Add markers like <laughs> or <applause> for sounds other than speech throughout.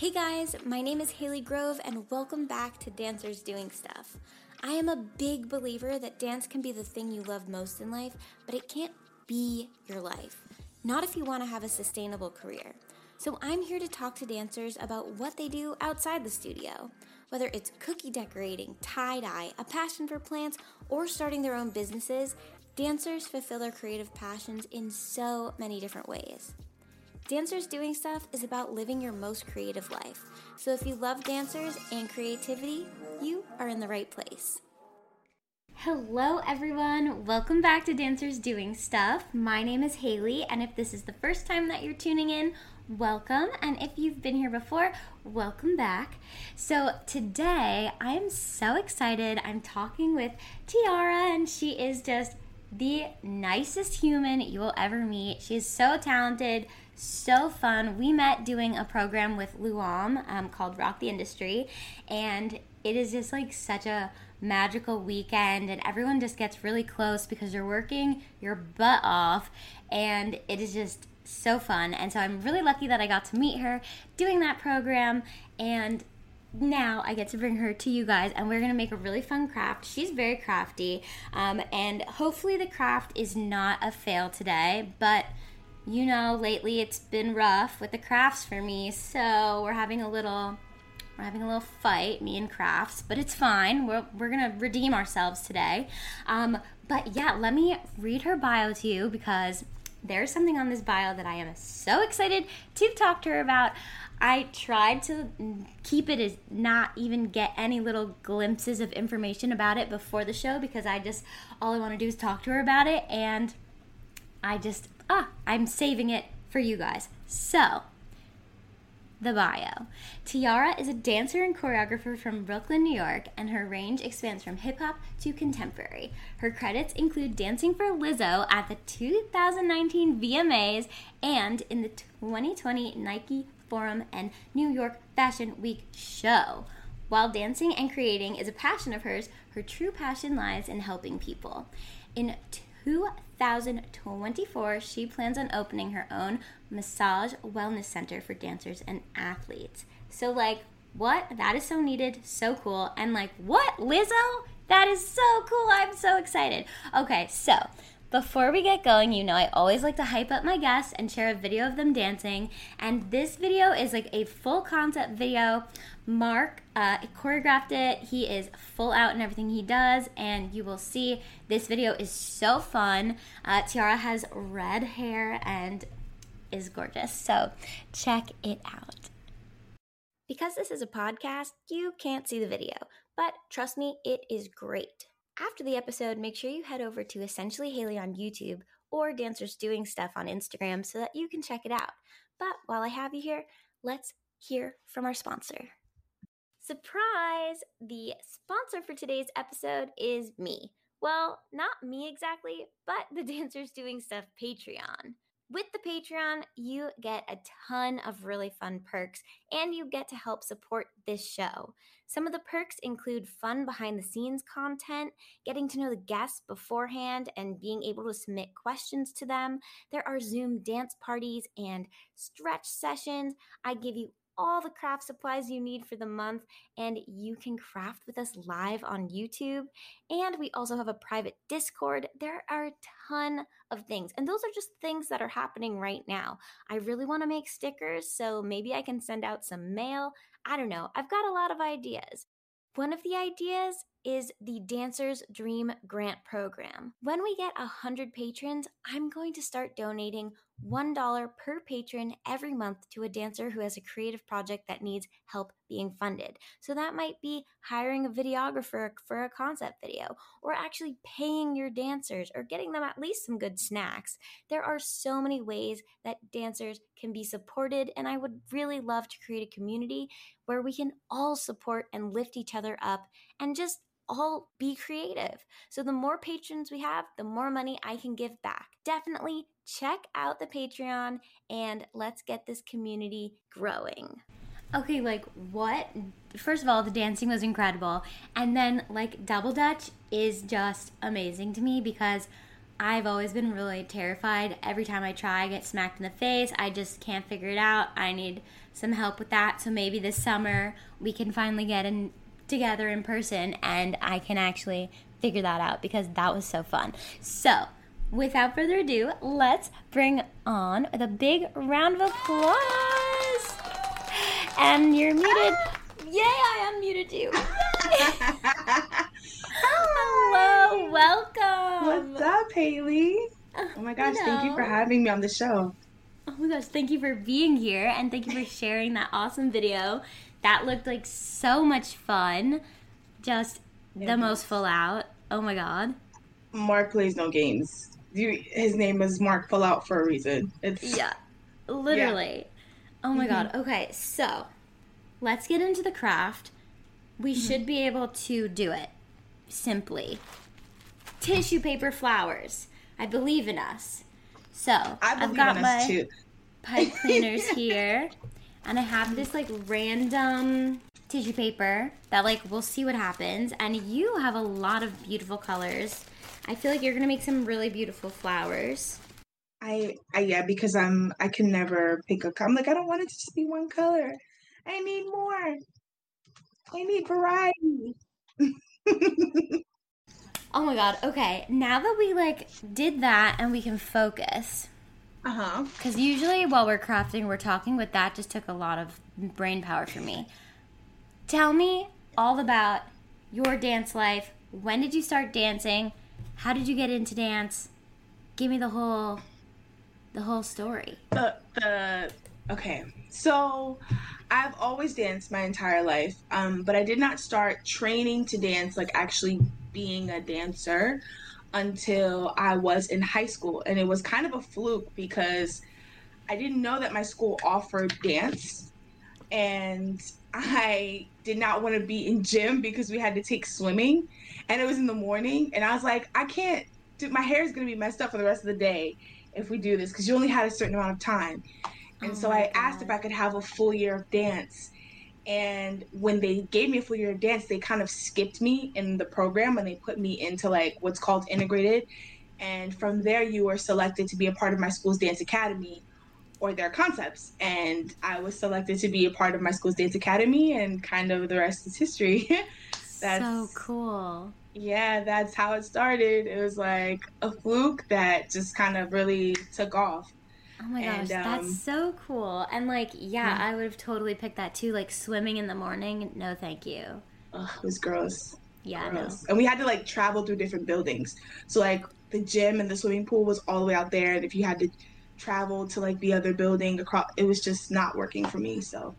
Hey guys, my name is Haley Grove, and welcome back to Dancers Doing Stuff. I am a big believer that dance can be the thing you love most in life, but it can't be your life. Not if you want to have a sustainable career. So I'm here to talk to dancers about what they do outside the studio. Whether it's cookie decorating, tie dye, a passion for plants, or starting their own businesses, dancers fulfill their creative passions in so many different ways. Dancers Doing Stuff is about living your most creative life. So if you love dancers and creativity, you are in the right place. Hello, everyone. Welcome back to Dancers Doing Stuff. My name is Haley, and if this is the first time that you're tuning in, welcome. And if you've been here before, welcome back. So, today I am so excited. I'm talking with Tiara, and she is just the nicest human you will ever meet. She's so talented, so fun. We met doing a program with Luam um, called Rock the Industry, and it is just like such a magical weekend, and everyone just gets really close because you're working your butt off, and it is just so fun. And so I'm really lucky that I got to meet her doing that program, and now I get to bring her to you guys, and we're gonna make a really fun craft. She's very crafty, um, and hopefully the craft is not a fail today, but you know, lately it's been rough with the crafts for me, so we're having a little we're having a little fight, me and crafts, but it's fine. We're, we're gonna redeem ourselves today. Um, but yeah, let me read her bio to you because there's something on this bio that I am so excited to talk to her about. I tried to keep it as not even get any little glimpses of information about it before the show because I just all I want to do is talk to her about it and I just ah, I'm saving it for you guys. So, the bio. Tiara is a dancer and choreographer from Brooklyn, New York, and her range expands from hip hop to contemporary. Her credits include dancing for Lizzo at the 2019 VMAs and in the 2020 Nike Forum and New York Fashion Week show. While dancing and creating is a passion of hers, her true passion lies in helping people. In 2024, she plans on opening her own massage wellness center for dancers and athletes. So, like, what? That is so needed, so cool. And, like, what? Lizzo? That is so cool. I'm so excited. Okay, so before we get going, you know I always like to hype up my guests and share a video of them dancing. And this video is like a full concept video. Mark uh, choreographed it. He is full out in everything he does, and you will see this video is so fun. Uh, Tiara has red hair and is gorgeous. So check it out. Because this is a podcast, you can't see the video, but trust me, it is great. After the episode, make sure you head over to Essentially Haley on YouTube or Dancers Doing Stuff on Instagram so that you can check it out. But while I have you here, let's hear from our sponsor. Surprise! The sponsor for today's episode is me. Well, not me exactly, but the <laughs> Dancers Doing Stuff Patreon. With the Patreon, you get a ton of really fun perks and you get to help support this show. Some of the perks include fun behind the scenes content, getting to know the guests beforehand, and being able to submit questions to them. There are Zoom dance parties and stretch sessions. I give you all the craft supplies you need for the month, and you can craft with us live on YouTube. And we also have a private Discord. There are a ton of things, and those are just things that are happening right now. I really want to make stickers, so maybe I can send out some mail. I don't know. I've got a lot of ideas. One of the ideas is the Dancer's Dream Grant Program. When we get 100 patrons, I'm going to start donating $1 per patron every month to a dancer who has a creative project that needs help being funded. So that might be hiring a videographer for a concept video, or actually paying your dancers, or getting them at least some good snacks. There are so many ways that dancers can be supported, and I would really love to create a community where we can all support and lift each other up and just all be creative. So the more patrons we have, the more money I can give back. Definitely check out the Patreon and let's get this community growing. Okay, like what? First of all, the dancing was incredible. And then, like, Double Dutch is just amazing to me because I've always been really terrified. Every time I try, I get smacked in the face. I just can't figure it out. I need some help with that. So maybe this summer we can finally get in together in person and I can actually figure that out because that was so fun. So, without further ado, let's bring on the big round of applause. And you're muted. Ah! Yay, I am muted too. <laughs> Hello, welcome. What's up, Haley? Uh, oh my gosh, thank you for having me on the show. Oh my gosh, thank you for being here and thank you for sharing that awesome video. That looked like so much fun. Just the most full out. Oh my god. Mark plays no games. You, his name is Mark Full Out for a reason. It's Yeah. Literally. Yeah. Oh my mm-hmm. god. Okay, so let's get into the craft. We mm-hmm. should be able to do it simply. Tissue paper flowers. I believe in us. So I've got my too. pipe cleaners <laughs> here, and I have this like random tissue paper that like we'll see what happens. And you have a lot of beautiful colors. I feel like you're gonna make some really beautiful flowers. I, I yeah, because I'm I can never pick a. I'm like I don't want it to just be one color. I need more. I need variety. <laughs> oh my god. Okay, now that we like did that and we can focus. Uh huh. Because usually while we're crafting, we're talking, but that just took a lot of brain power for me. Tell me all about your dance life. When did you start dancing? How did you get into dance? Give me the whole, the whole story. The the okay. So I've always danced my entire life, um, but I did not start training to dance, like actually being a dancer, until I was in high school. And it was kind of a fluke because I didn't know that my school offered dance. And I did not want to be in gym because we had to take swimming. And it was in the morning. And I was like, I can't, do, my hair is going to be messed up for the rest of the day if we do this because you only had a certain amount of time. And oh so I God. asked if I could have a full year of dance. And when they gave me a full year of dance, they kind of skipped me in the program and they put me into like what's called integrated. And from there, you were selected to be a part of my school's dance academy or their concepts. And I was selected to be a part of my school's dance academy, and kind of the rest is history. <laughs> that's so cool. Yeah, that's how it started. It was like a fluke that just kind of really took off. Oh my gosh, and, um, that's so cool. And like, yeah, yeah, I would have totally picked that too. Like swimming in the morning, no, thank you. Ugh, it was gross. Yeah, gross. And we had to like travel through different buildings. So like the gym and the swimming pool was all the way out there, and if you had to travel to like the other building across, it was just not working for me. So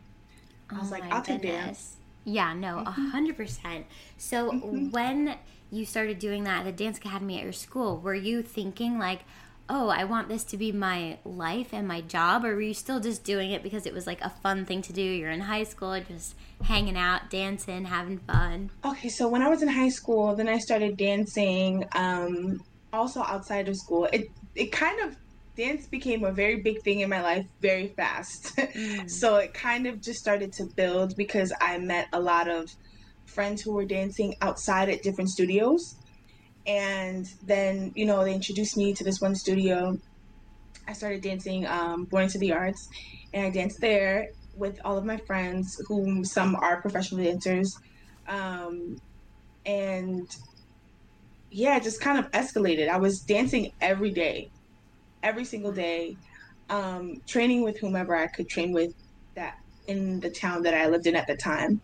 I was oh like, I'll goodness. take dance. Yeah, no, a mm-hmm. hundred percent. So mm-hmm. when you started doing that at the dance academy at your school, were you thinking like? Oh, I want this to be my life and my job? Or were you still just doing it because it was like a fun thing to do? You're in high school, just hanging out, dancing, having fun. Okay, so when I was in high school, then I started dancing um, also outside of school. It, it kind of, dance became a very big thing in my life very fast. Mm. <laughs> so it kind of just started to build because I met a lot of friends who were dancing outside at different studios and then you know they introduced me to this one studio. I started dancing um, born into the arts. And i danced there with all of my friends whom some are professional dancers. Um, and yeah it just kind of escalated. I was dancing every day every single day um, training with whomever i could train with that in the town that i lived in at the time.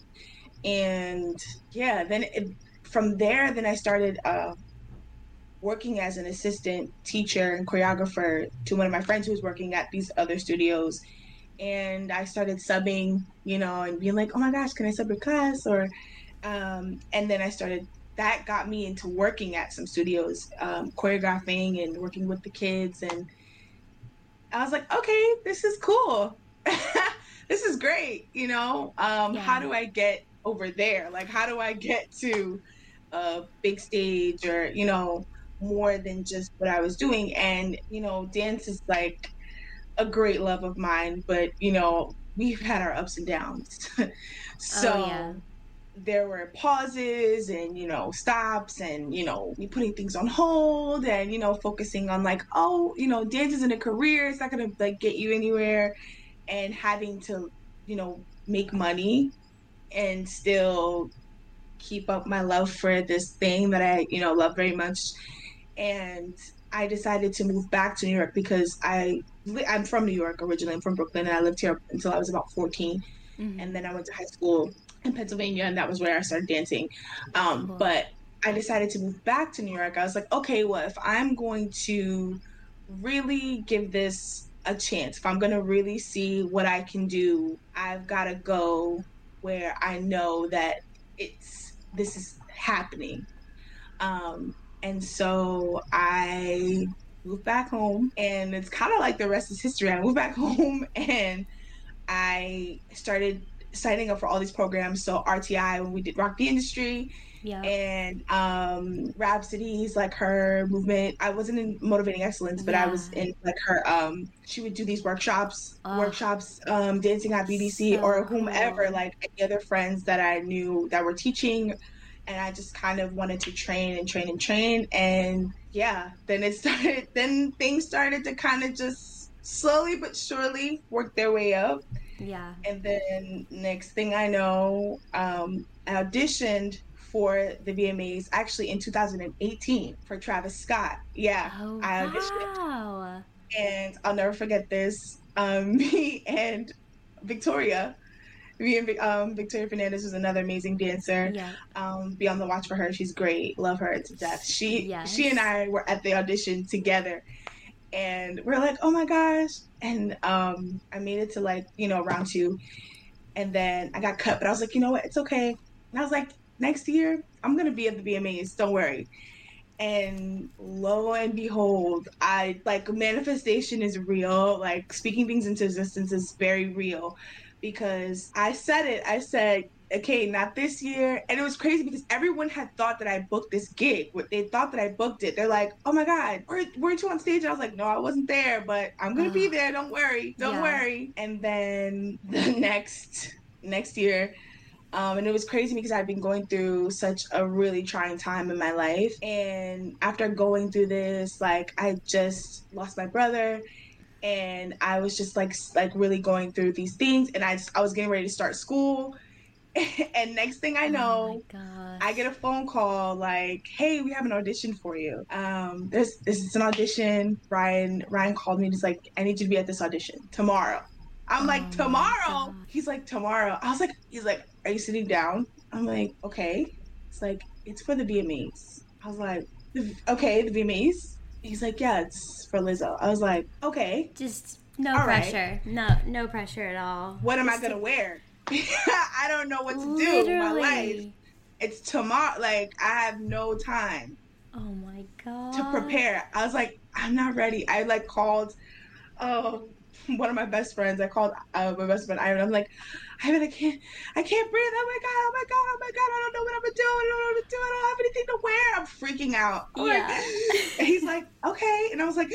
And yeah then it, from there then i started uh, working as an assistant teacher and choreographer to one of my friends who was working at these other studios. And I started subbing, you know, and being like, oh my gosh, can I sub your class? Or, um, and then I started, that got me into working at some studios, um, choreographing and working with the kids. And I was like, okay, this is cool. <laughs> this is great. You know, um, yeah. how do I get over there? Like, how do I get to a big stage or, you know, more than just what I was doing. And, you know, dance is like a great love of mine, but, you know, we've had our ups and downs. <laughs> so, oh, yeah. there were pauses and you know stops and you know me putting things on hold and you know focusing on like oh you know dance isn't a career it's not gonna like get you anywhere and having to you know make money and still keep up my love for this thing that I you know love very much and I decided to move back to New York because I I'm from New York originally I'm from Brooklyn and I lived here until I was about 14 mm-hmm. and then I went to high school in Pennsylvania, and that was where I started dancing. Um, cool. But I decided to move back to New York. I was like, okay, well, if I'm going to really give this a chance, if I'm going to really see what I can do, I've got to go where I know that it's this is happening. Um, and so I moved back home, and it's kind of like the rest is history. I moved back <laughs> home and I started signing up for all these programs. So RTI when we did Rock the Industry. Yeah. And um Rhapsody's, like her movement. I wasn't in motivating excellence, but yeah. I was in like her um she would do these workshops, oh. workshops, um, dancing at BDC so or whomever, cool. like any other friends that I knew that were teaching and I just kind of wanted to train and train and train and yeah, then it <laughs> started then things started to kind of just slowly but surely work their way up. Yeah. And then next thing I know, um, I auditioned for the VMAs actually in 2018 for Travis Scott. Yeah, oh, I auditioned. Wow. And I'll never forget this. Um, <laughs> me and Victoria, me and um, Victoria Fernandez was another amazing dancer. Yeah. Um, be on the watch for her. She's great. Love her to death. She yes. she and I were at the audition together, and we're like, oh my gosh. And um, I made it to like, you know, round two. And then I got cut, but I was like, you know what? It's okay. And I was like, next year, I'm going to be at the VMAs. Don't worry. And lo and behold, I like manifestation is real. Like speaking things into existence is very real because I said it. I said, okay, not this year. And it was crazy because everyone had thought that I booked this gig. They thought that I booked it. They're like, oh my God, weren't you on stage? I was like, no, I wasn't there, but I'm going to be <sighs> there. Don't worry. Don't yeah. worry. And then <laughs> the next, next year, um, and it was crazy because I've been going through such a really trying time in my life. And after going through this, like, I just lost my brother and I was just like like really going through these things and I just, I was getting ready to start school <laughs> and next thing I oh know, oh I get a phone call like, "Hey, we have an audition for you. Um, this this is an audition." Ryan Ryan called me and he's like, "I need you to be at this audition tomorrow." I'm oh like, "Tomorrow?" He's like, "Tomorrow." I was like, "He's like, are you sitting down?" I'm like, "Okay." It's like, "It's for the VMAs." I was like, "Okay, the VMAs." He's like, "Yeah, it's for Lizzo." I was like, "Okay." Just no all pressure. Right. No, no pressure at all. What am I gonna to- wear? <laughs> I don't know what to Literally. do with my life. It's tomorrow. Like I have no time. Oh my god. To prepare. I was like, I'm not ready. I like called uh, one of my best friends. I called uh, my best friend Ivan. I'm like, Ivan, I can't, I can't breathe. Oh my god, oh my god, oh my god. I don't know what I'm gonna do. I don't know what to do. I don't have anything to wear. I'm freaking out. Oh I'm yeah. Like, <laughs> and he's like, okay, and I was like,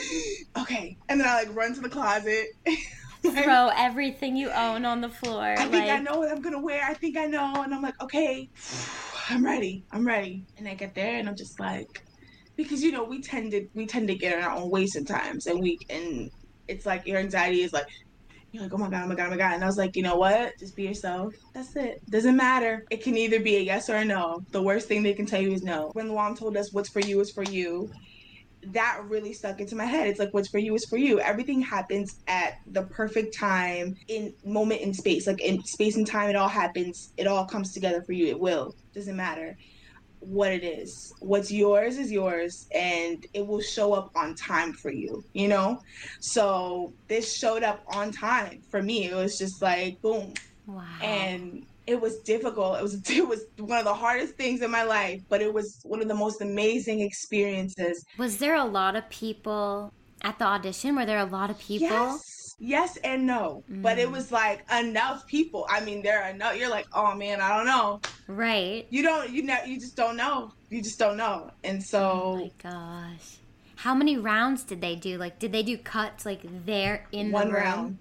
okay. And then I like run to the closet. <laughs> throw everything you own on the floor. I think like... I know what I'm gonna wear. I think I know, and I'm like, okay, <sighs> I'm ready. I'm ready. And I get there, and I'm just like, because you know we tend to we tend to get in our own way sometimes, and we and it's like your anxiety is like. You're like, oh my god, oh my god, oh my god. And I was like, you know what? Just be yourself. That's it. Doesn't matter. It can either be a yes or a no. The worst thing they can tell you is no. When the Luam told us what's for you is for you, that really stuck into my head. It's like what's for you is for you. Everything happens at the perfect time in moment in space. Like in space and time it all happens. It all comes together for you. It will. Doesn't matter what it is. What's yours is yours and it will show up on time for you, you know? So this showed up on time for me. It was just like boom. Wow. And it was difficult. It was <laughs> it was one of the hardest things in my life, but it was one of the most amazing experiences. Was there a lot of people at the audition? Were there a lot of people? Yes, yes and no. Mm. But it mm. was like enough people. I mean, there are enough. You're like, oh man, I don't know. Right. You don't. You know. You just don't know. You just don't know. And so. Oh my gosh. How many rounds did they do? Like, did they do cuts like there in one round?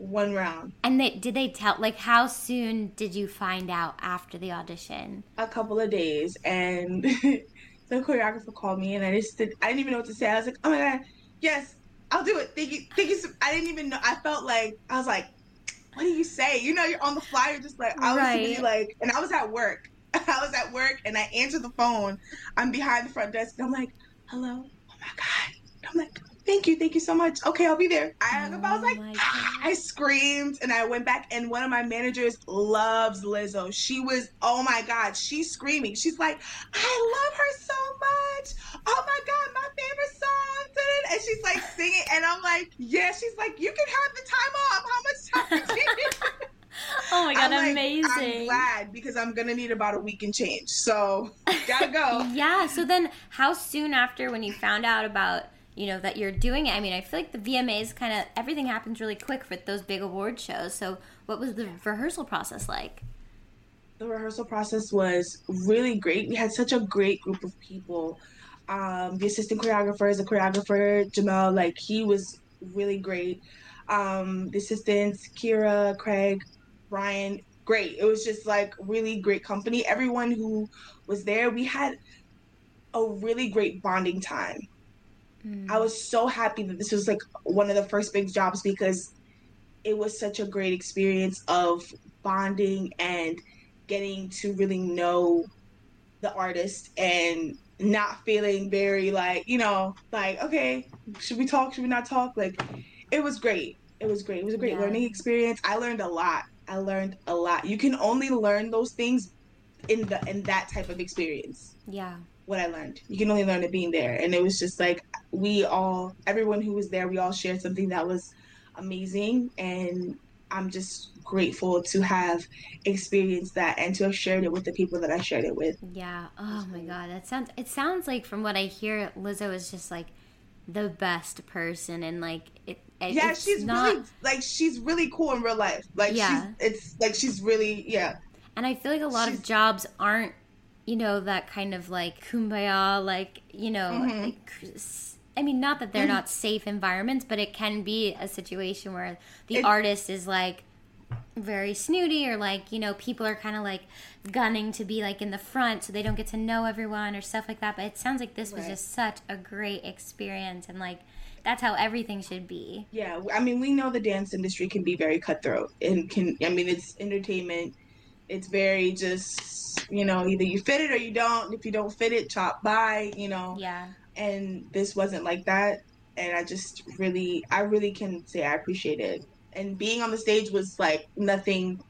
one round. And they did they tell like how soon did you find out after the audition? A couple of days, and <laughs> the choreographer called me, and I just did, I didn't even know what to say. I was like, oh my god, yes, I'll do it. Thank you, thank you. So, I didn't even know. I felt like I was like, what do you say? You know, you're on the fly. You're just like I was right. really like, and I was at work. <laughs> I was at work, and I answered the phone. I'm behind the front desk, and I'm like, hello. Oh my god. I'm like, thank you, thank you so much. Okay, I'll be there. I hung up. I was like, ah, <sighs> I screamed and I went back. And one of my managers loves Lizzo. She was, oh my God, she's screaming. She's like, I love her so much. Oh my God, my favorite song. And she's like singing. And I'm like, yeah, she's like, you can have the time off. How much time do you <laughs> Oh my god, like, amazing. I'm glad because I'm gonna need about a week and change. So <laughs> gotta go. yeah. So then how soon after when you found out about you know that you're doing it. I mean, I feel like the VMAs kind of everything happens really quick for those big award shows. So, what was the rehearsal process like? The rehearsal process was really great. We had such a great group of people. Um, the assistant choreographer is a choreographer, Jemel, like he was really great. Um, the assistants, Kira, Craig, Ryan, great. It was just like really great company. Everyone who was there, we had a really great bonding time. Mm. I was so happy that this was like one of the first big jobs because it was such a great experience of bonding and getting to really know the artist and not feeling very like, you know, like, okay, should we talk? Should we not talk? Like, it was great. It was great. It was a great yeah. learning experience. I learned a lot. I learned a lot. You can only learn those things in the in that type of experience. Yeah what I learned. You can only learn it being there. And it was just like we all, everyone who was there, we all shared something that was amazing. And I'm just grateful to have experienced that and to have shared it with the people that I shared it with. Yeah. Oh my God. That sounds, it sounds like from what I hear, Lizzo is just like the best person and like it. it yeah, she's not... really like she's really cool in real life. Like yeah, it's like she's really yeah. And I feel like a lot she's... of jobs aren't you know, that kind of like kumbaya, like, you know, mm-hmm. like, I mean, not that they're mm-hmm. not safe environments, but it can be a situation where the it, artist is like very snooty or like, you know, people are kind of like gunning to be like in the front so they don't get to know everyone or stuff like that. But it sounds like this was just such a great experience and like, that's how everything should be. Yeah, I mean, we know the dance industry can be very cutthroat and can. I mean, it's entertainment. It's very just you know, either you fit it or you don't. If you don't fit it, chop by, you know. Yeah. And this wasn't like that. And I just really, I really can say I appreciate it. And being on the stage was like nothing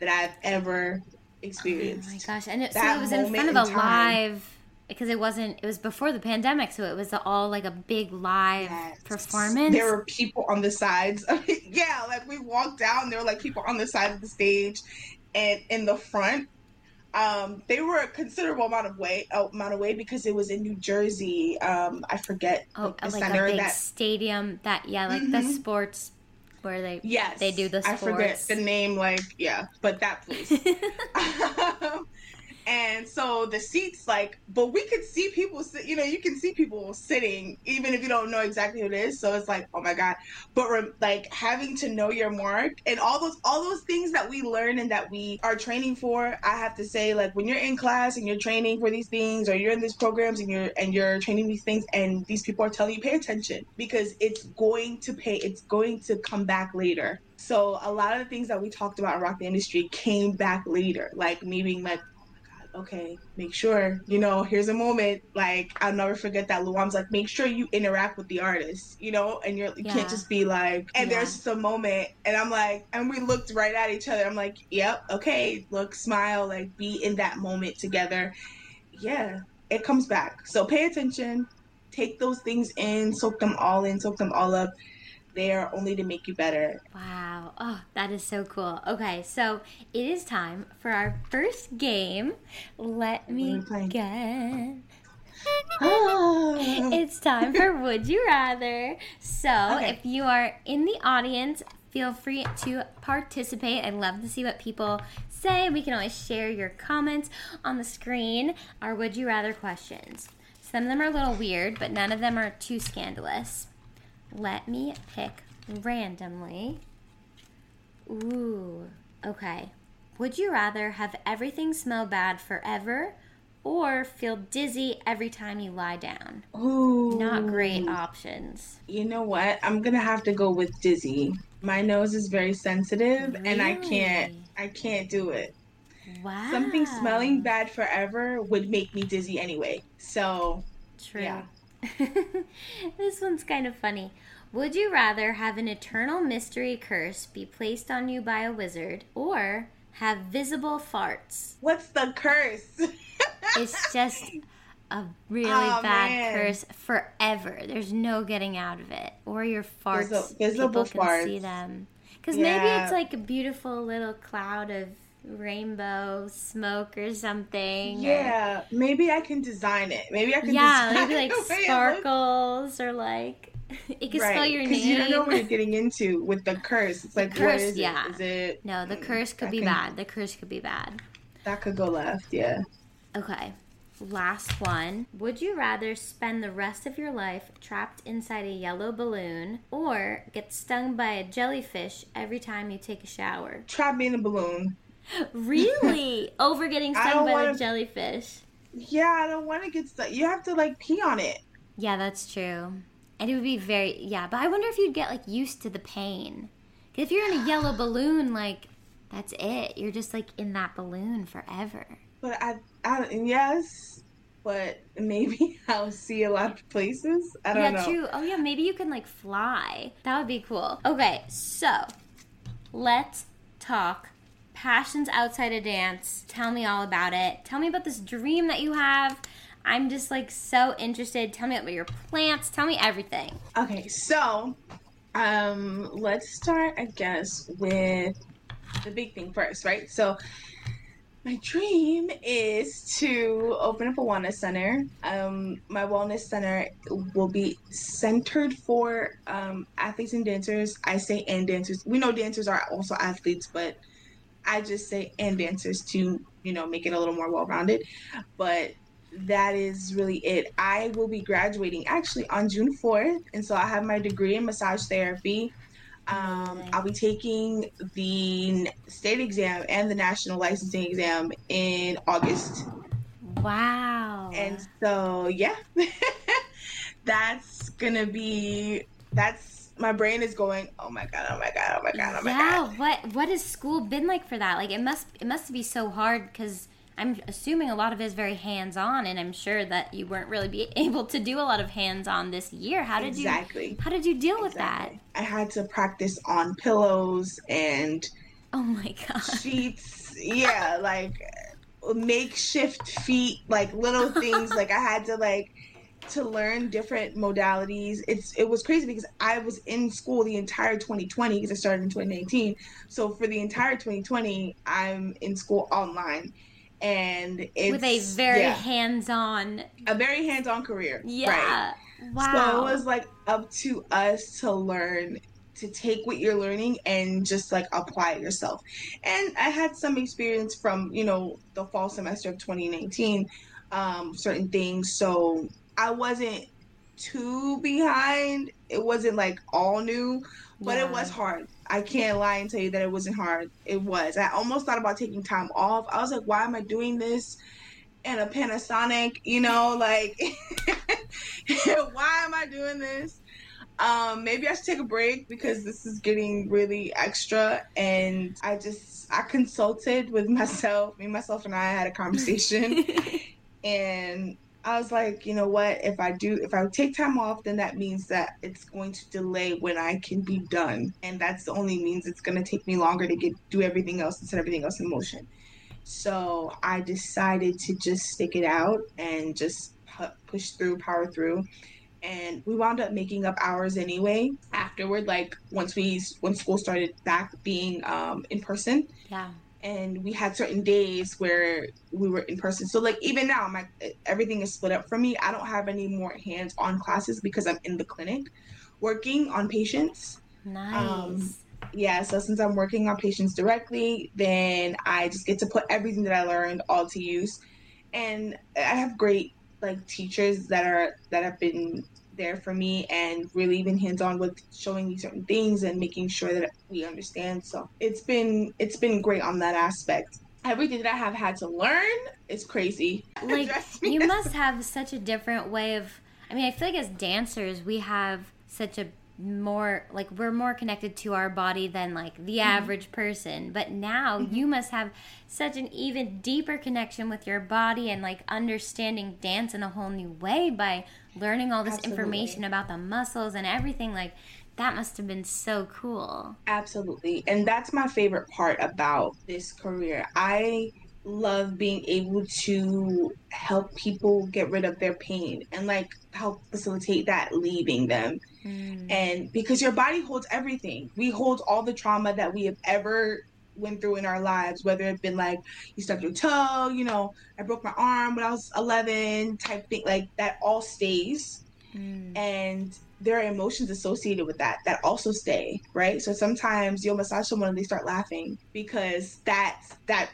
that I've ever experienced. Oh my gosh. And it, so it was in front of a live because it wasn't it was before the pandemic so it was all like a big live yes. performance there were people on the sides <laughs> yeah like we walked down there were like people on the side of the stage and in the front um, they were a considerable amount of way uh, amount of way because it was in New Jersey. Um, I forget oh, the like center a big that stadium that yeah, like mm-hmm. the sports where they yes they do the sports. I forget the name, like yeah, but that place. <laughs> <laughs> um, and so the seats like but we could see people sit you know you can see people sitting even if you don't know exactly who it is. So it's like oh my god. But re- like having to know your mark and all those all those things that we learn and that we are training for i have to say like when you're in class and you're training for these things or you're in these programs and you're and you're training these things and these people are telling you pay attention because it's going to pay it's going to come back later. So a lot of the things that we talked about in rock the industry came back later like me being like okay, make sure, you know, here's a moment. Like, I'll never forget that Luam's like, make sure you interact with the artist, you know, and you're, you yeah. can't just be like, and yeah. there's just a moment, and I'm like, and we looked right at each other. I'm like, yep, okay, look, smile, like, be in that moment together. Yeah, it comes back. So pay attention, take those things in, soak them all in, soak them all up there only to make you better. Wow. Oh, that is so cool. Okay, so it is time for our first game. Let me guess. Ah. <laughs> it's time for <laughs> Would You Rather. So, okay. if you are in the audience, feel free to participate. I love to see what people say. We can always share your comments on the screen. Our Would You Rather questions. Some of them are a little weird, but none of them are too scandalous let me pick randomly. Ooh, okay. Would you rather have everything smell bad forever or feel dizzy every time you lie down? Ooh. Not great options. You know what? I'm gonna have to go with dizzy. My nose is very sensitive and I can't I can't do it. Wow. Something smelling bad forever would make me dizzy anyway. So True. Yeah. <laughs> this one's kind of funny. Would you rather have an eternal mystery curse be placed on you by a wizard or have visible farts? what's the curse? <laughs> It's just a really Oh, bad man. curse forever. There's no getting out of it. Or your farts, Visi- visible people can see farts. them. Because maybe it's like a beautiful little cloud of rainbow smoke or something. or- yeah, maybe I can design it. Maybe I can yeah, design maybe <laughs> like the way it looks. sparkles or like <laughs> it can spell your Because name. you don't know what you're getting into with the curse. It's like, curse, is yeah. it? Is it? no, the Mm, curse could that be can- bad. The curse could be bad. That could go left. Yeah. Okay. Last one. Would you rather spend the rest of your life trapped inside a yellow balloon or get stung by a jellyfish every time you take a shower? Trap me in a balloon. Really? <laughs> Over getting stung by wanna- the jellyfish. Yeah, I don't want to get stuck. You have to like pee on it. Yeah, that's true. And it would be very yeah, but I wonder if you'd get like used to the pain. 'Cause if you're in a <sighs> yellow balloon, like that's it. You're just like in that balloon forever. But I, I yes, but maybe <laughs> I'll see a lot of places. I don't yeah, know. true. Oh yeah, maybe you can like fly. That would be cool. Okay, so let's talk passions outside of dance. Tell me all about it. Tell me about this dream that you have. I'm just like so interested. Tell me about your plants. Tell me everything. Okay, so um, let's start, I guess, with the big thing first, right? So my dream is to open up a wellness center. Um, my wellness center will be centered for um, athletes and dancers. I say and dancers. We know dancers are also athletes, but I just say and dancers to you know make it a little more well-rounded. But that is really it. I will be graduating actually on June 4th, and so I have my degree in massage therapy. Um, I'll be taking the state exam and the national licensing exam in August. Wow. And so, yeah, <laughs> that's gonna be that's my brain is going, oh my god, oh my god, oh my god, oh my yeah, god. what what has school been like for that? Like it must it must be so hard because I'm assuming a lot of it is very hands on, and I'm sure that you weren't really be <laughs> able to do a lot of hands on this year. How did Exactly. you how did you deal with that? I had to practice on pillows and? Oh my <laughs> god. sheets. Yeah, like makeshift feet, like little things. like I had to like to learn different modalities. It's it was crazy because I was in school the entire 2020 because I started in 2019. So for the entire 2020, I'm in school online, and it's with a very yeah, hands on. a very hands-on career. Right. Yeah. Wow. So it was like up to us to learn to take what you're learning and just like apply it yourself. And I had some experience from, you know, the fall semester of 2019, um, certain things. So I wasn't too behind. It wasn't like all new, but Yeah. it was hard. I can't lie and tell you that it wasn't hard. It was. I almost thought about taking time off. I was like, why am I doing this? And a pandemic, you know, like, <laughs> why am I doing this? Um, maybe I should take a break because this is getting really extra. And I just, I consulted with <laughs> myself. Me, myself, and I had a conversation. <laughs> and I was like, you know what? If I do, if I take time off, then that means that it's going to delay when I can be done, and that's the only means it's going to take me longer to get do everything else and set everything else in motion. So I decided to just stick it out and just pu- push through, power through, and we wound up making up hours anyway. Afterward, like once we when school started back being um, in person, yeah. And we had certain days where we were in person. So like even now, my everything is split up for me. I don't have any more hands-on classes because I'm in the clinic working on patients. Um, nice. Yeah, so since I'm working on patients directly, then I just get to put everything that I learned all to use. And I have great like teachers that are that have been there for me and really been hands on with showing me certain things and making sure that we understand. So it's been it's been great on that aspect. Everything that I have had to learn is crazy. <laughs> Like you must have such a different way of I mean, I feel like as dancers we have such a more like we're more connected to our body than like the mm-hmm. average person but now mm-hmm. you must have such an even deeper connection with your body and like understanding dance in a whole new way by learning all this Absolutely. information about the muscles and everything like that must have been so cool Absolutely. And that's my favorite part about this career. I love being able to help people get rid of their pain and like help facilitate that leaving them. Mm. And because your body holds everything. We hold all the trauma that we have ever went through in our lives, whether it been like you stubbed your toe, you know, I broke my arm when I was 11 type thing, like that all stays. Mm. And there are emotions associated with that that also stay, right? So sometimes you'll massage someone and they start laughing because that's that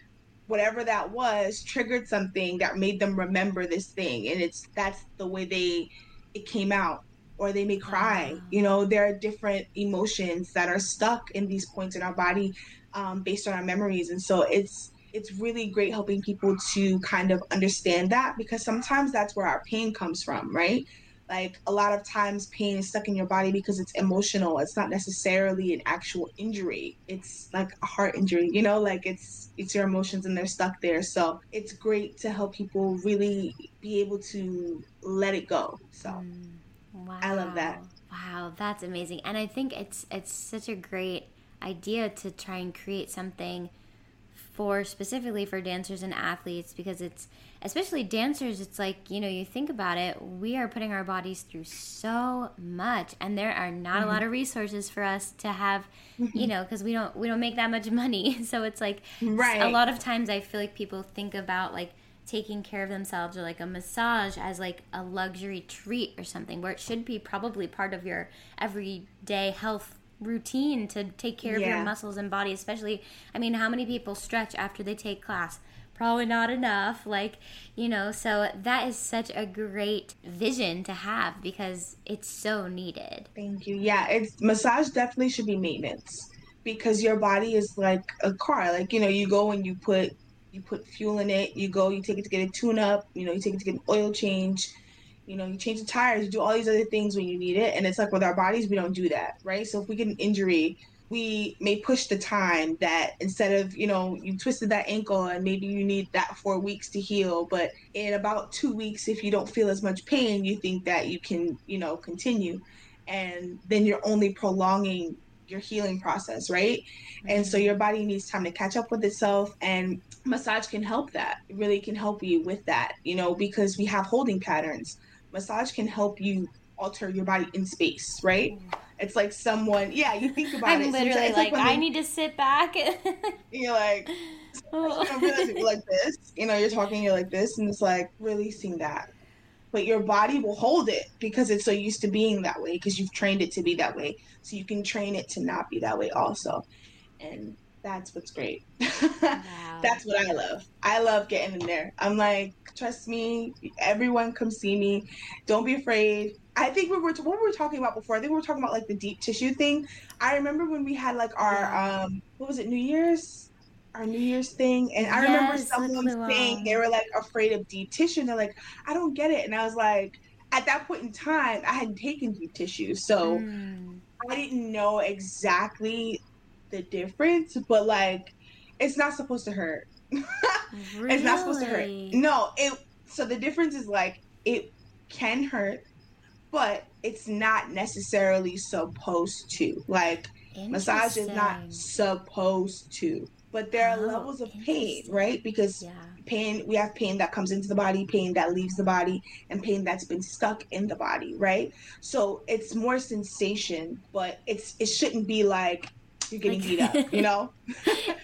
whatever that was triggered something that made them remember this thing. And it's that's the way they it came out. Or they may cry. Uh-huh. you know there are different emotions that are stuck in these points in our body um, based on our memories. And so it's it's really great helping people to kind of understand that because sometimes that's where our pain comes from right like a lot of times pain is stuck in your body because it's emotional. It's not necessarily an actual injury. It's like a heart injury you know like it's it's your emotions and they're stuck there. So it's great to help people really be able to let it go. So wow. i love that. Wow that's amazing. And i think it's it's such a great idea to try and create something for specifically for dancers and athletes because it's especially dancers it's like you know you think about it we are putting our bodies through so much and there are not mm-hmm. a lot mm-hmm. of resources for us to have mm-hmm. you know because we don't we don't make that much money <laughs> so it's like right. a lot of times i feel like people think about like taking care of themselves or like a massage as like a luxury treat or something where it should be probably part of your everyday health routine to take care yeah. of your muscles and body especially i mean how many people stretch after they take class probably not enough like you know so that is such a great vision to have because it's so needed thank you yeah it's massage definitely should be maintenance because your body is like a car like you know you go and you put you put fuel in it you go you take it to get a tune up you know you take it to get an oil change you know, you change the tires, you do all these other things when you need it. And it's like with our bodies, we don't do that, right? So if we get an injury, we may push the time that instead of, you know, you twisted that ankle and maybe you need that four weeks to heal, but in about two weeks, if you don't feel as much pain, you think that you can, you know, continue. And then you're only prolonging your healing process, right? Mm-hmm. And so your body needs time to catch up with itself and massage can help that. It really can help you with that, you know, because we have holding patterns massage can help you alter your body in space, right? It's like someone, yeah, you think about I'm it. I'm literally so like, like I they, need to sit back. <laughs> you're like, oh. you like this. You know, you're talking, you're like this, and it's like releasing that. But your body will hold it because it's so used to being that way because you've trained it to be that way. So you can train it to not be that way also. And that's what's great. <laughs> Wow. that's what I love. I love getting in there. I'm like, trust me, everyone come see me. Don't be afraid. I think we were what we were talking about before. I think we were talking about like the deep tissue thing. I remember when we had like our um what was it New Year's our New Year's thing, and I yes, remember someone saying they were like afraid of deep tissue. And they're like, I don't get it, and I was like, at that point in time, I hadn't taken deep tissue, so mm. I didn't know exactly the difference, but like it's not supposed to hurt. really? <laughs> It's not supposed to hurt. No, it so the difference is like it can hurt, but it's not necessarily supposed to. Like massage is not supposed to. But there are oh, levels of pain, right? Because yeah. pain we have pain that comes into the body, pain that leaves the body, and pain that's been stuck in the body, right? So it's more sensation, but it's it shouldn't be like you're getting beat up, you <laughs> know?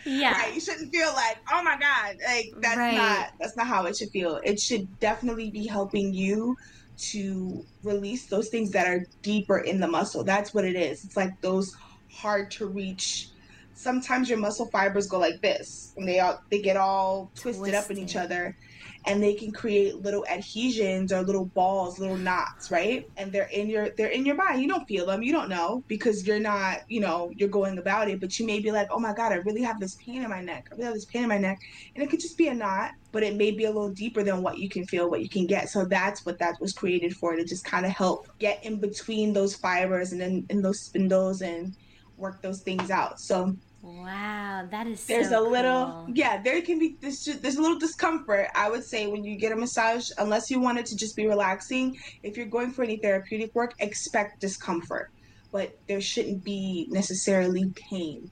yeah. You shouldn't feel like, oh my God, like that's right. not that's not how it should feel. It should definitely be helping you to release those things that are deeper in the muscle. That's what it is. It's like those hard to reach sometimes your muscle fibers go like this and they all they get all twisted, twisted. up in each other and they can create little adhesions or little balls, little knots, right? And they're in your they're in your body. You don't feel them, you don't know because you're not, you know, you're going about it, but you may be like, "Oh my god, I really have this pain in my neck. I really have this pain in my neck." And it could just be a knot, but it may be a little deeper than what you can feel, what you can get. So that's what that was created for to just kind of help get in between those fibers and then in those spindles and work those things out. So Wow, that is there's so a little cool. yeah there can be this there's a little discomfort i would say when you get a massage unless you want it to just be relaxing if you're going for any therapeutic work expect discomfort but there shouldn't be necessarily pain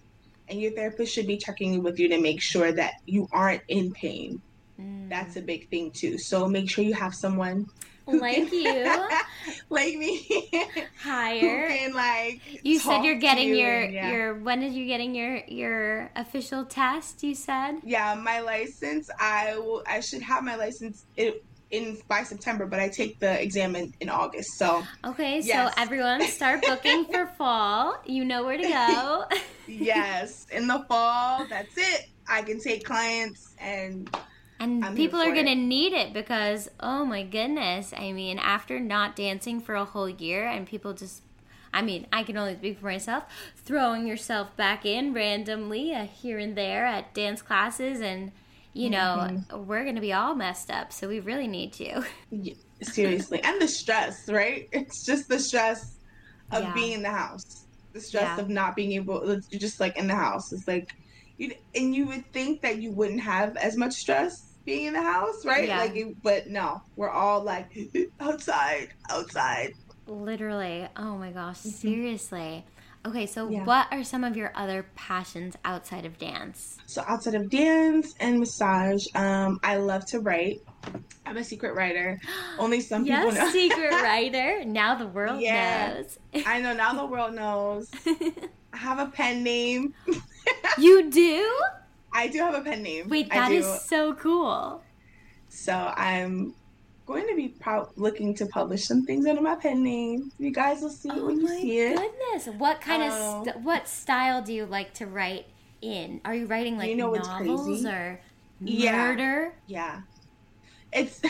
and your therapist should be checking in with you to make sure that you aren't in pain Mm. that's a big thing too so make sure you have someone like you <laughs> like me higher. and like You said you're getting you your and, yeah. your when did you getting your your official test? You said. Yeah, my license. I will. I should have my license in, in by September, but I take the exam in, in August. So Okay, Yes. so everyone start <laughs> booking for fall. You know where to go. yes, in the fall, that's it. I can take clients and And I'm people are going to need it because, oh my goodness. I mean, after not dancing for a whole year and people just, I mean, I can only speak for myself, throwing yourself back in randomly uh, here and there at dance classes and, you know, Mm-hmm. we're going to be all messed up. So we really need you. <laughs> y- seriously, and the stress, right? It's just the stress of Yeah. being in the house, the stress Yeah. of not being able. You're just like in the house. It's like, you and you would think that you wouldn't have as much stress being in the house, right? Yeah. Like, it, but no, we're all like <laughs> outside, outside. Literally. Oh my gosh. Mm-hmm. Seriously. Okay, so Yeah. what are some of your other passions outside of dance? So outside of dance and massage, um, I love to write. I'm a secret writer. <gasps> Only some people know. Yes, secret <laughs> writer. Now the world Yeah. knows. I know now the world knows. <laughs> I have a pen name. You <laughs> do? I do have a pen name. Wait, that is so cool. So I'm going to be proud looking to publish some things under my pen name. You guys will see it Oh when you see it. goodness! What kind Oh. of um, st- what style do you like to write in? Are you writing like You know novels or Yeah. murder? Yeah. It's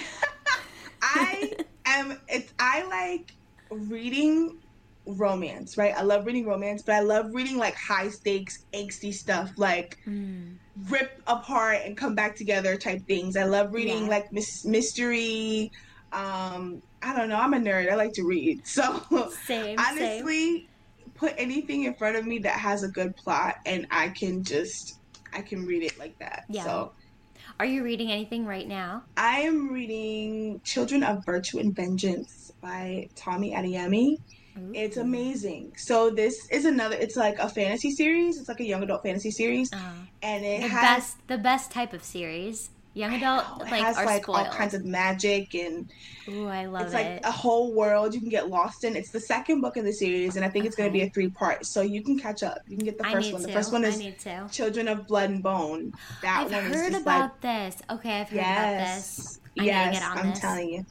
<laughs> I <laughs> am it's I like reading romance, right? I love reading romance, but I love reading like high stakes, angsty stuff like Mm. rip apart and come back together type things. I love reading Yeah. like mis- mystery. Um, I don't know. I'm a nerd. I like to read. <laughs> So Same, same. honestly, put anything in front of me that has a good plot, and I can just I can read it like that. Yeah. So Are you reading anything right now? I am reading Children of Virtue and Vengeance by Tomi Adeyemi. Mm-hmm. It's amazing. So this is another. It's like a fantasy series. It's like a young adult fantasy series, Oh. and it the has best, the best type of series. Young adult, it like has like spoiled. all kinds of magic and Ooh, I love it's it. like a whole world you can get lost in. It's the second book in the series, and I think it's going to be a three part. So you can catch up. You can get the first one. to. The first one is. Children of Blood and Bone. That I've one heard about this. Okay, I've heard about this. yes, I yes i'm this. telling you,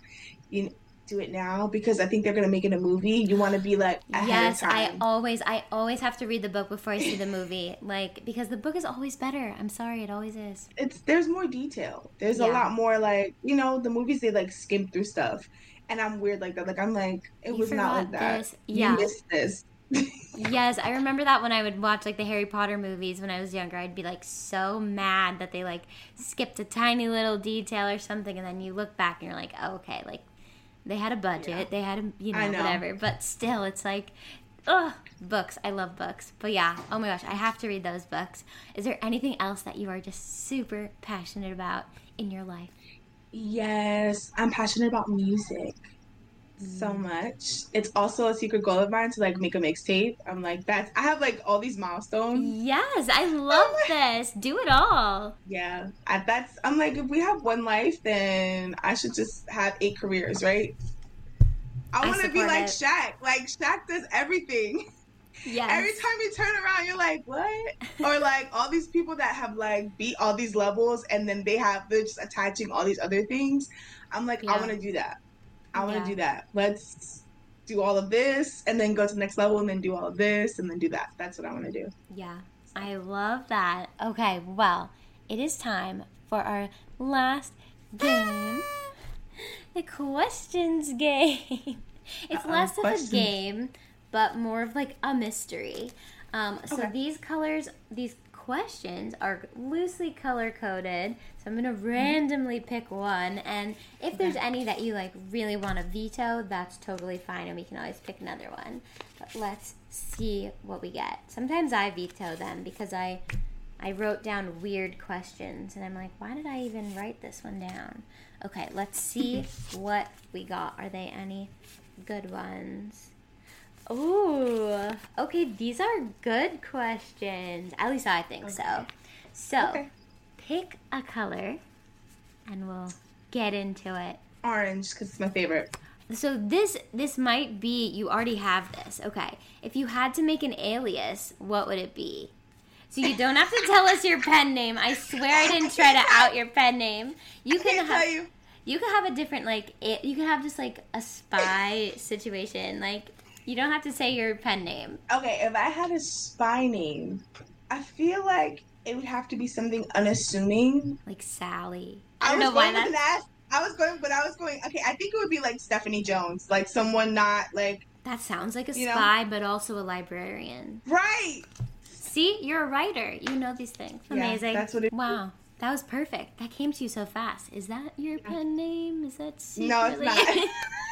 you do it now because I think they're going to make it a movie. You want to be like ahead Yes, of I always, I always have to read the book before I see the movie, like because the book is always better. I'm sorry, it always is. it's there's more detail. There's a lot more like you know the movies they like skim through stuff, and I'm weird like that. Like I'm like it You was not like that. this. You Yeah. missed this. <laughs> Yes, I remember that when I would watch like the Harry Potter movies when I was younger, I'd be like so mad that they like skipped a tiny little detail or something, and then you look back and you're like, oh, okay, like they had a budget, Yeah. they had a you know, know. whatever, but still, it's like, ugh, books. I love books, but yeah, oh my gosh, I have to read those books. Is there anything else that you are just super passionate about in your life? Yes, I'm passionate about music so much. It's also a secret goal of mine to like make a mixtape. I'm like that's I have like all these milestones. Yes, I oh love Oh <laughs> this. Do it all. Yeah, I, that's I'm like if we have one life, then I should just have eight careers, right? I I want to be like it. Shaq. Like Shaq does everything. Yeah. <laughs> Every time you turn around, you're like, what? or like all these people that have like beat all these levels, and then they have they're just attaching all these other things. I'm like, I want to do that. I want to Yeah. do that. Let's do all of this, and then go to the next level, and then do all of this, and then do that. That's what I want to do. Yeah, I love that. Okay, well, it is time for our last game. <gasps> The questions game. <laughs> It's Uh-oh, less of questions. a game, but more of like a mystery. Um, so Okay. these colors, these questions are loosely color coded. So I'm gonna Mm-hmm. randomly pick one, and if there's any that you like really want to veto, that's totally fine, and we can always pick another one. But let's see what we get. Sometimes I veto them because I I wrote down weird questions, and I'm like, why did I even write this one down? Okay, let's see <laughs> what we got. Are they any good ones? Ooh, okay, these are good questions. At least I think so. So, Okay. pick a color, and we'll get into it. Orange, because it's my favorite. So this this might be you already have this. Okay. If you had to make an alias, what would it be? So you don't have to <laughs> tell us your pen name. I swear I didn't try to out your pen name. You can have tell you. you can have a different like it, you can have just like a spy situation. Like you don't have to say your pen name. Okay, if I had a spy name, I feel like it would have to be something unassuming. Like Sally. I, I don't was know why that's that. I was going, but I was going. Okay, I think it would be like Stephanie Jones, like someone not like that sounds like a You know? spy, but also a librarian. right. See, you're a writer. You know these things. Yeah, Amazing. that's what it- Wow. That was perfect. That came to you so fast. Is that your pen name? Is that No, it's not. <laughs> <laughs>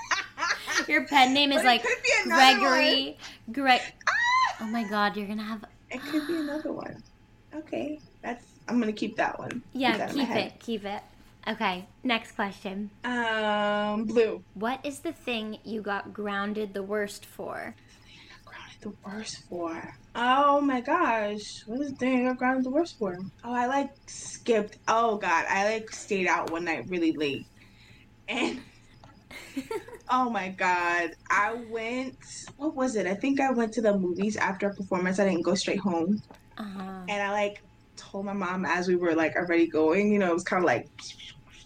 your pen name is like Gregory. Greg. Ah! Oh my God, you're gonna have. It could be another one. Okay, that's. I'm gonna keep that one. Yeah, that keep it. Keep it. Okay. Next question. Um, blue. What is the thing you got grounded the worst for? Grounded the worst for. Oh my gosh, what is the thing I got grounded the worst for? Oh, I like skipped. Oh god, I like stayed out one night really late, and <laughs> oh my god, I went. What was it? I think I went to the movies after a performance. I didn't go straight home, Uh huh. and I like told my mom as we were like already going. You know, it was kind of like,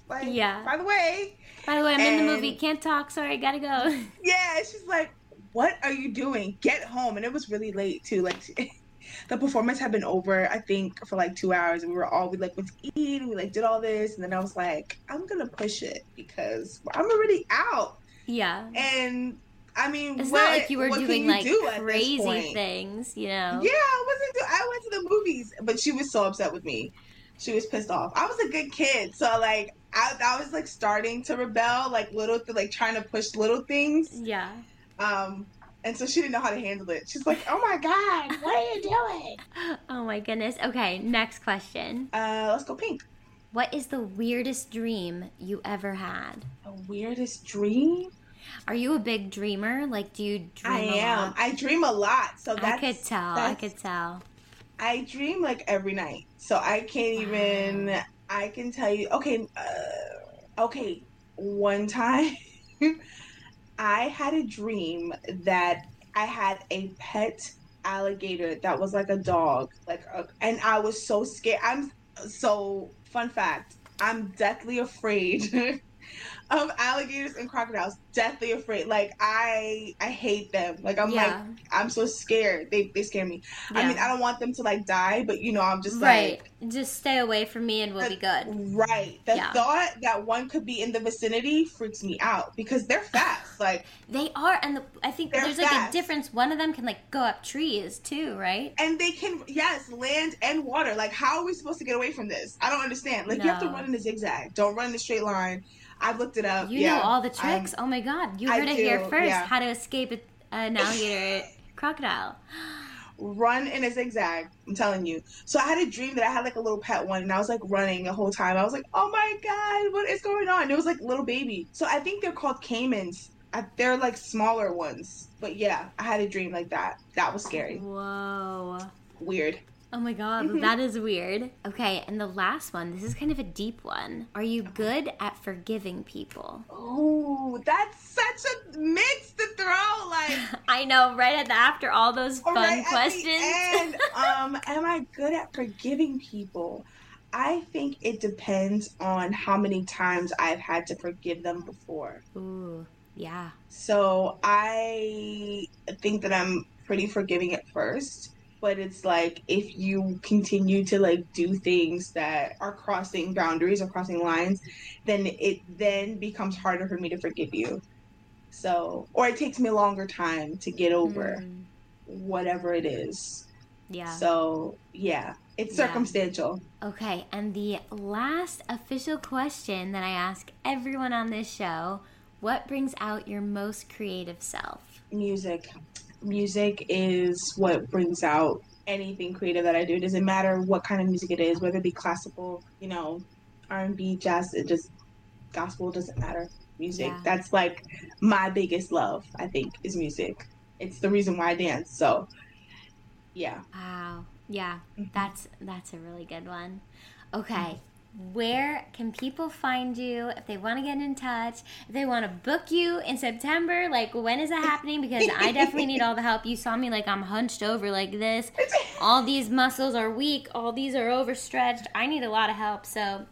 like Yeah. By the way, By the way, I'm in the movie. Can't talk. Sorry, gotta go. <laughs> Yeah, she's like, "What are you doing? Get home!" And it was really late too. Like, <laughs> the performance had been over, I think, for like two hours, and we were all we like went to eat, and we like did all this, and then I was like, "I'm gonna push it because I'm already out." yeah. And I mean, It's what, not like you were doing you like do crazy things, you know? Yeah. I wasn't. Do- I went to the movies, but she was so upset with me. She was pissed off. I was a good kid, so like I, I was like starting to rebel, like little, th- like trying to push little things. Yeah. Um, and so she didn't know how to handle it. She's like, "Oh my god, what are you doing?" <laughs> Oh my goodness. Okay, next question. Uh, let's go pink. What is the weirdest dream you ever had? The weirdest dream? Are you a big dreamer? Like, do you dream I a am. lot? I dream a lot, so I could tell. I could tell. I dream like every night, so I can't even. I can tell you. Okay, uh, okay. One time, <laughs> I had a dream that I had a pet alligator that was like a dog, like, a, and I was so scared. I'm so fun fact. I'm deathly afraid <laughs> of <laughs> um, alligators and crocodiles. Deathly afraid. Like I, I hate them. Like I'm like. I'm so scared. They they scare me. I mean, I don't want them to like die, but you know, I'm just right. like Just stay away from me and we'll be good. right. The Yeah. thought that one could be in the vicinity freaks me out because they're <laughs> fast. Like, They are, and the, I think there's like a difference. One of them can like go up trees too, right? and they can yes, land and water. Like, how are we supposed to get away from this? I don't understand. Like, you have to run in a zigzag. Don't run in a straight line. I've looked it up. You yeah, know all the I'm- tricks. oh my god, you I heard it here first. yeah. How to escape a, uh, an alligator <laughs> crocodile. run in a zigzag. I'm telling you. So I had a dream that I had like a little pet one, and I was like running the whole time. I was like, "Oh my god, what is going on?" It was like little baby. So I think they're called caimans. I, they're like smaller ones. But yeah, I had a dream like that. That was scary. Whoa. Weird. Oh my god, Mhm. that is weird. Okay, and the last one. This is kind of a deep one. Are you good at forgiving people? Oh, that's such a mix to throw. Like <laughs> I know, right at the, after all those fun right questions. end, <laughs> um, am I good at forgiving people? I think it depends on how many times I've had to forgive them before. Ooh, yeah. So I think that I'm pretty forgiving at first, but it's like if you continue to like do things that are crossing boundaries or crossing lines then it then becomes harder for me to forgive you. So or it takes me a longer time to get over mm. whatever it is. Yeah. So yeah it's yeah. circumstantial. Okay and the last official question that i ask everyone on this show what brings out your most creative self? Music music is what brings out anything creative that I do. It doesn't matter what kind of music it is, whether it be classical, you know, R and B, jazz, it just gospel doesn't matter. Music. Yeah. That's like my biggest love, I think, is music. It's the reason why I dance. So yeah. Wow. Yeah. Mm-hmm. That's that's a really good one. Okay. Where can people find you if they want to get in touch? If they want to book you in september like when is that happening? Because i definitely need all the help. You saw me like i'm hunched over like this. All these muscles are weak. All these are overstretched. I need a lot of help. So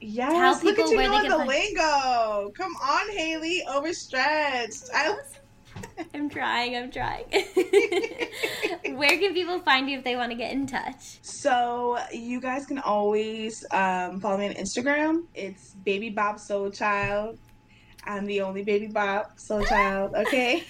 Yes, people look at you where they the find- lingo. Come on, Haley, overstretched. I <laughs> I'm trying. I'm trying. <laughs> Where can people find you if they want to get in touch? So you guys can always um, follow me on Instagram. It's Baby Bop Soul Child. I'm the only Baby Bop Soul <laughs> Child. Okay.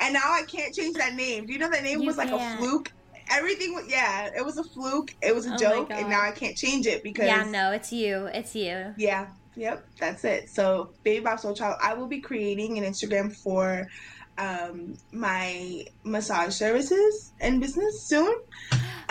and now I can't change that name. Do you know that name you was like can't. a fluke? Everything was yeah, it was a fluke. It was a oh joke, and now I can't change it because yeah, no, it's you. It's you. Yeah, Yep, that's it. So, Baby Bop Soul Child, I will be creating an Instagram for um, my massage services and business soon.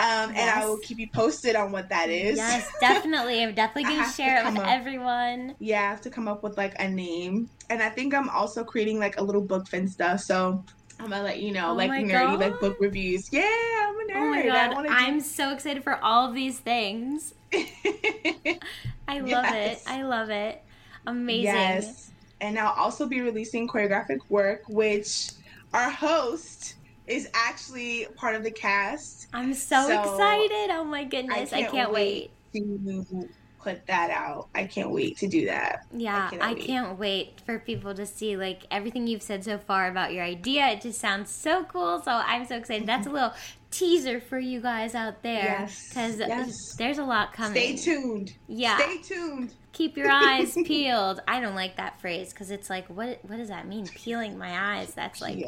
Um, yes. And I will keep you posted on what that is. Yes, <laughs> definitely. I'm definitely going to share it with up, everyone. Yeah, I have to come up with like a name. And I think I'm also creating like a little book finsta. So I'm gonna let you know, oh like nerdy, God. like book reviews. Yeah, I'm a nerd. Oh my God, I'm so excited for all of these things. <laughs> I love yes. it. I love it. Amazing. Yes. And I'll also be releasing choreographic work, which our host is actually part of the cast. I'm so, so excited. Oh my goodness. I can't, I can't wait. wait put that out. I can't wait to do that. Yeah, I, I can't wait for people to see like everything you've said so far about your idea. It just sounds so cool. So I'm so excited. That's a <laughs> little teaser for you guys out there because yes, yes. there's a lot coming. Stay tuned. Yeah, stay tuned. Keep your eyes <laughs> peeled. I don't like that phrase because it's like, what what does that mean? Peeling my eyes. That's like,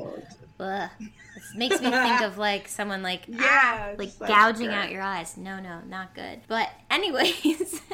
ugh. It makes me think of like someone like <laughs> yeah, ah, like gouging out your eyes. No, no, not good. But anyways. <laughs>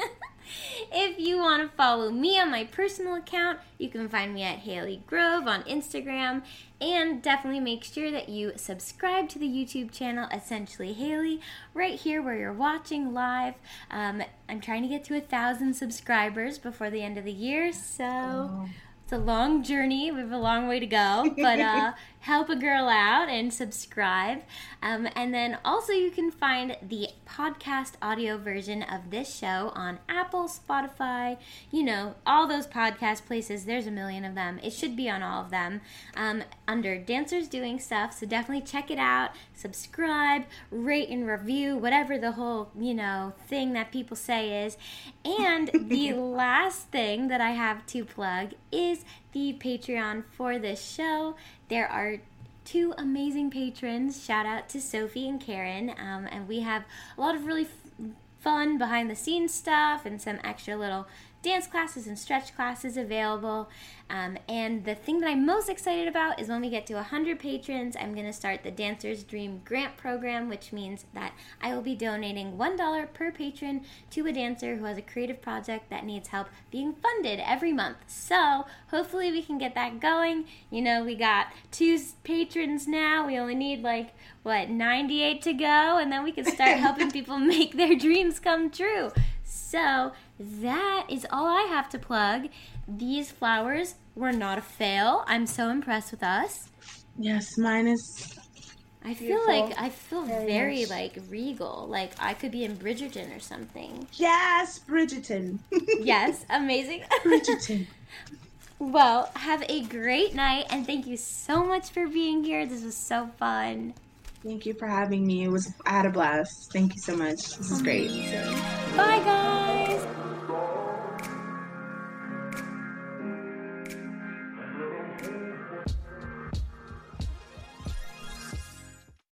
if you want to follow me on my personal account, you can find me at Haley Grove on Instagram. And definitely make sure that you subscribe to the YouTube channel Essentially Haley right here where you're watching live. Um, I'm trying to get to a thousand subscribers before the end of the year, so. Oh it's a long journey. We have a long way to go, but uh, <laughs> help a girl out and subscribe. Um, and then also, you can find the podcast audio version of this show on Apple, Spotify, you know, all those podcast places. There's a million of them. It should be on all of them um, under Dancers Doing Stuff. So definitely check it out, subscribe, rate, and review, whatever the whole, you know, thing that people say is. And the <laughs> last thing that I have to plug is the Patreon for this show. There are two amazing patrons. Shout out to Sophie and Karen. Um, and we have a lot of really f- fun behind the scenes stuff and some extra little dance classes and stretch classes available. Um, and the thing that I'm most excited about is when we get to 100 patrons, I'm going to start the Dancer's Dream Grant Program, which means that I will be donating $1 per patron to a dancer who has a creative project that needs help being funded every month. So hopefully we can get that going. You know, we got two patrons now. We only need like, what, 98 to go, and then we can start <laughs> helping people make their dreams come true. So that is all I have to plug. These flowers were not a fail. I'm so impressed with us. Yes, mine is. I feel like I feel very, very like regal. Like I could be in Bridgerton or something. Yes, Bridgerton. <laughs> yes, amazing. <laughs> Bridgerton. well, have a great night and thank you so much for being here. This was so fun. Thank you for having me. It was I had a blast. Thank you so much. This is great. Bye guys.